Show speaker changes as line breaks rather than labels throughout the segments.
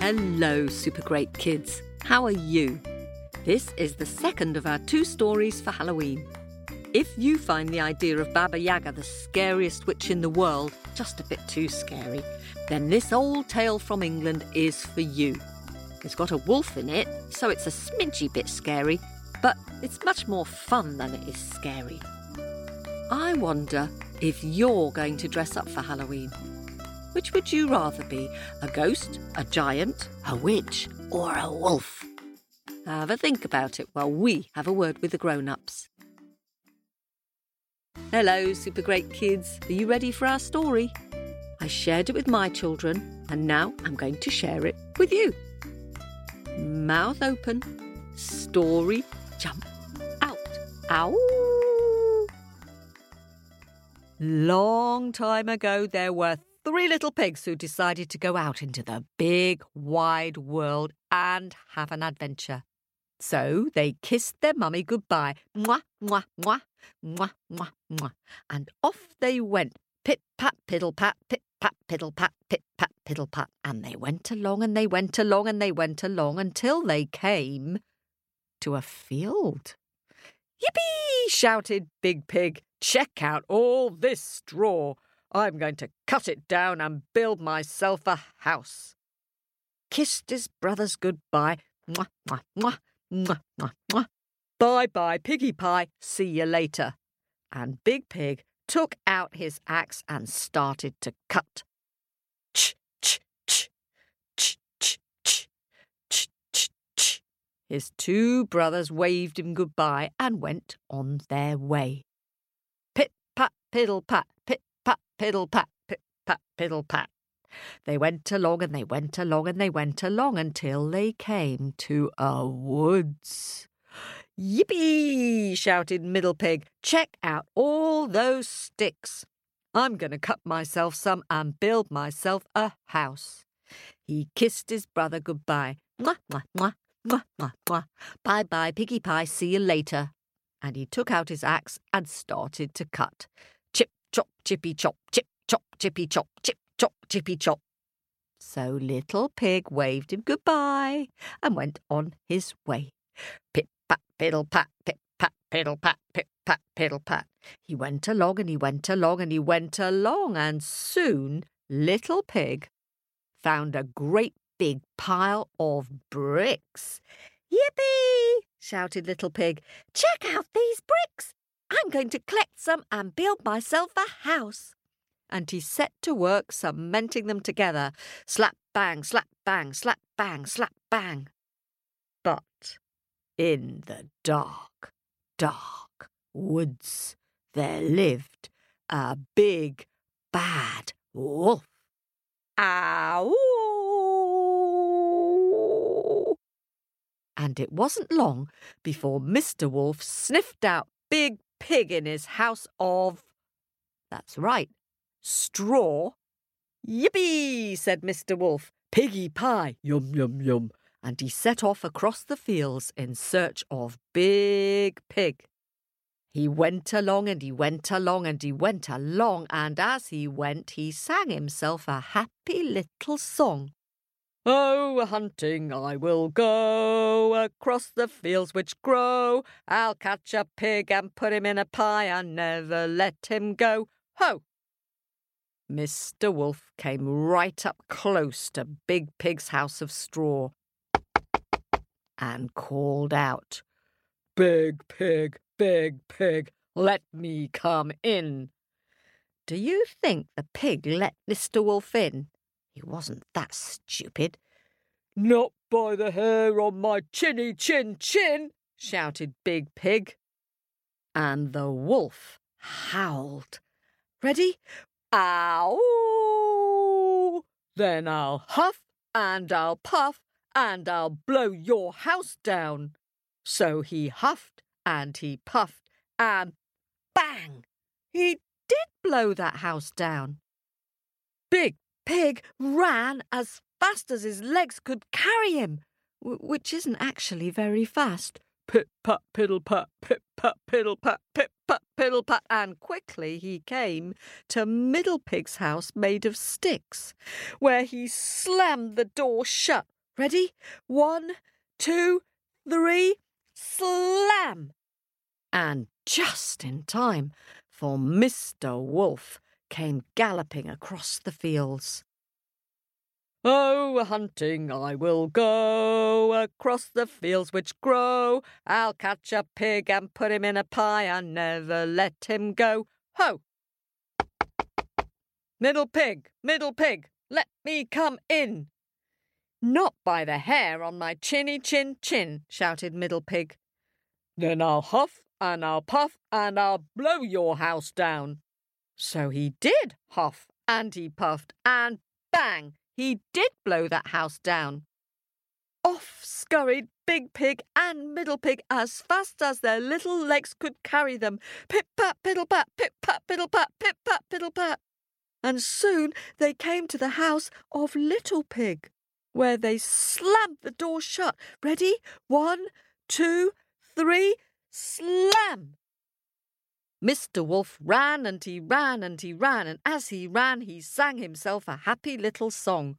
Hello, super great kids. How are you? This is the second of our two stories for Halloween. If you find the idea of Baba Yaga the scariest witch in the world just a bit too scary, then this old tale from England is for you. It's got a wolf in it, so it's a smidgy bit scary, but it's much more fun than it is scary. I wonder if you're going to dress up for Halloween. Which would you rather be? A ghost, a giant, a witch, or a wolf? Have a think about it while we have a word with the grown ups. Hello, super great kids. Are you ready for our story? I shared it with my children, and now I'm going to share it with you. Mouth open, story jump out. Ow! Long time ago, there were three little pigs who decided to go out into the big, wide world and have an adventure. So they kissed their mummy goodbye, mwah, mwah, mwah, mwah, mwah, mwah, and off they went, pit pat, piddle pat, pit pat, piddle pat, pit pat, piddle pat, and they went along and they went along and they went along until they came to a field. Yippee! shouted Big Pig. Check out all this straw. I'm going to cut it down and build myself a house. Kissed his brothers goodbye. Mwah, mwah, mwah, mwah, mwah, mwah. Bye bye, Piggy Pie. See you later. And Big Pig took out his axe and started to cut. Ch, ch, ch, ch, ch, ch, ch, ch, ch. His two brothers waved him goodbye and went on their way. Pit pat, piddle pat, pit pat, piddle pat, pit pat, piddle pat. They went along and they went along and they went along until they came to a woods. Yippee! shouted Middle Pig. Check out all those sticks. I'm going to cut myself some and build myself a house. He kissed his brother goodbye. Mwah, mwah, mwah, mwah, mwah, mwah. Bye bye, Piggy Pie. See you later. And he took out his axe and started to cut. Chip, chop, chippy, chop, chip, chop, chippy, chop, chip, chop, chippy, chop. So Little Pig waved him goodbye and went on his way. Pip, piddle, pat, pip, pat, piddle, pat, pip, pat, piddle, pat. He went along and he went along and he went along, and soon Little Pig found a great big pile of bricks. Yippee! shouted Little Pig. Check out these bricks. I'm going to collect some and build myself a house. And he set to work cementing them together. Slap, bang, slap, bang, slap, bang, slap, bang. In the dark, dark woods, there lived a big, bad wolf. Ow! And it wasn't long before Mr. Wolf sniffed out Big Pig in his house of. That's right, straw. Yippee! said Mr. Wolf. Piggy pie, yum, yum, yum. And he set off across the fields in search of Big Pig. He went along and he went along and he went along, and as he went, he sang himself a happy little song. Oh, hunting I will go across the fields which grow. I'll catch a pig and put him in a pie and never let him go. Ho! Mr. Wolf came right up close to Big Pig's house of straw and called out, Big Pig, Big Pig, let me come in. Do you think the pig let Mr. Wolf in? He wasn't that stupid. Not by the hair on my chinny chin chin, shouted Big Pig. And the wolf howled. Ready? Ow! Then I'll huff and I'll puff and I'll blow your house down. So he huffed and he puffed and bang! He did blow that house down. Big Pig ran as fast as his legs could carry him, which isn't actually very fast, pip pat piddle pat, pip pat piddle pat, pip pat piddle pat, and quickly he came to Middle Pig's house made of sticks, where he slammed the door shut. Ready? One, two, three, slam! And just in time, for Mr. Wolf came galloping across the fields. Oh, hunting I will go across the fields which grow. I'll catch a pig and put him in a pie and never let him go. Ho! Middle pig, middle pig, let me come in. Not by the hair on my chinny chin chin, shouted Middle Pig. Then I'll huff and I'll puff and I'll blow your house down. So he did huff and he puffed and bang! He did blow that house down. Off scurried Big Pig and Middle Pig as fast as their little legs could carry them. Pip pat piddle pat, pip pat piddle pat, pip pat piddle pat. And soon they came to the house of Little Pig, where they slammed the door shut. Ready? One, two, three, slam! Mr. Wolf ran and he ran and he ran, and as he ran, he sang himself a happy little song.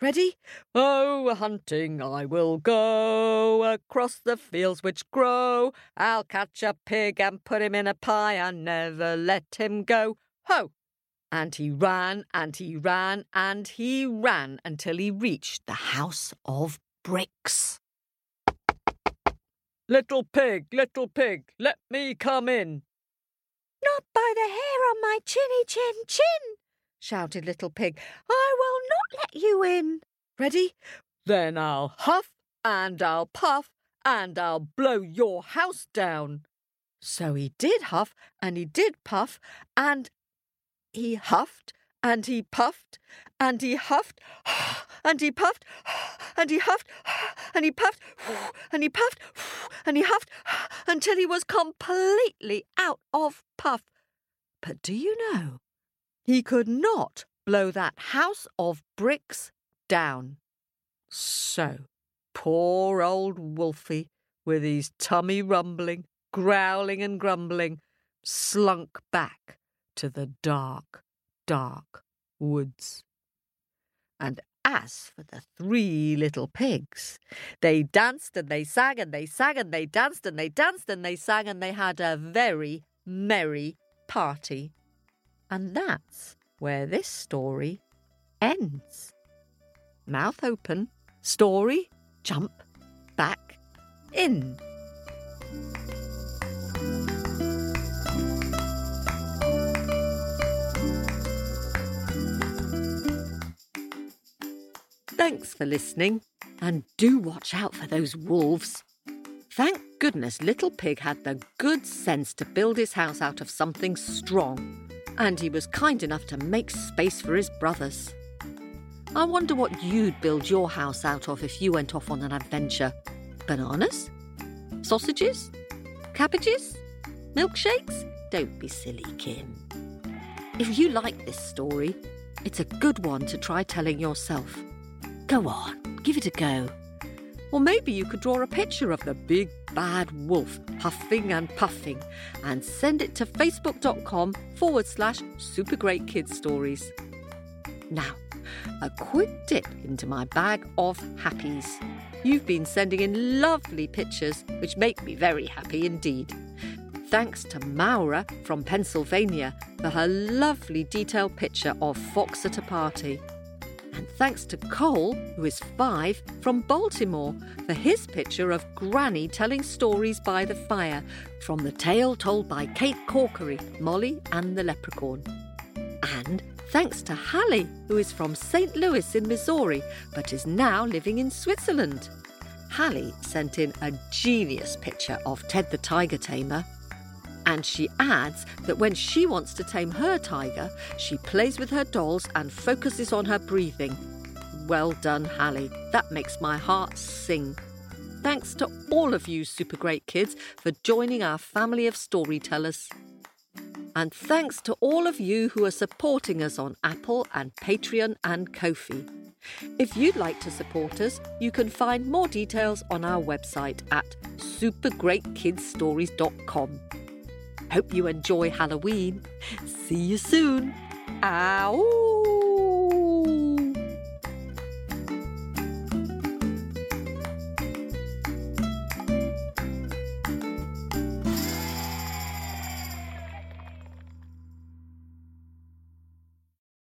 Ready? Oh, hunting I will go across the fields which grow. I'll catch a pig and put him in a pie and never let him go. Ho! And he ran and he ran and he ran until he reached the house of bricks. Little pig, little pig, let me come in,
not by the hair on my chinny chin chin, shouted Little Pig. I will not let you in.
Ready? Then I'll huff and I'll puff and I'll blow your house down. So he did huff and he did puff and he huffed and he puffed and he huffed and he puffed and he huffed and he puffed and he puffed and he huffed until he was completely out of puff. But do you know, he could not blow that house of bricks down. So, poor old Wolfie, with his tummy rumbling, growling and grumbling, slunk back to the dark, dark woods. And as for the three little pigs, they danced and they sang and they sang and they danced and they danced and they sang and they had a very merry party. And that's where this story ends. Mouth open, story, jump, back, in. Thanks for listening, and do watch out for those wolves. Thank goodness Little Pig had the good sense to build his house out of something strong, and he was kind enough to make space for his brothers. I wonder what you'd build your house out of if you went off on an adventure. Bananas? Sausages? Cabbages? Milkshakes? Don't be silly, Kim. If you like this story, it's a good one to try telling yourself. Go on, give it a go. Or maybe you could draw a picture of the big bad wolf puffing and puffing and send it to facebook.com forward slash super great kids stories. Now, a quick dip into my bag of happies. You've been sending in lovely pictures, which make me very happy indeed. Thanks to Maura from Pennsylvania for her lovely detailed picture of Fox at a party. And thanks to Cole, who is five, from Baltimore, for his picture of Granny telling stories by the fire from the tale told by Kate Corkery, Molly and the Leprechaun. And thanks to Hallie, who is from St. Louis in Missouri, but is now living in Switzerland. Hallie sent in a genius picture of Ted the Tiger Tamer and she adds that when she wants to tame her tiger, she plays with her dolls and focuses on her breathing. Well done, Hallie. That makes my heart sing. Thanks to all of you super great kids for joining our family of storytellers. And thanks to all of you who are supporting us on Apple and Patreon and Ko-fi. If you'd like to support us, you can find more details on our website at supergreatkidsstories.com. Hope you enjoy Halloween. See you soon. Ow!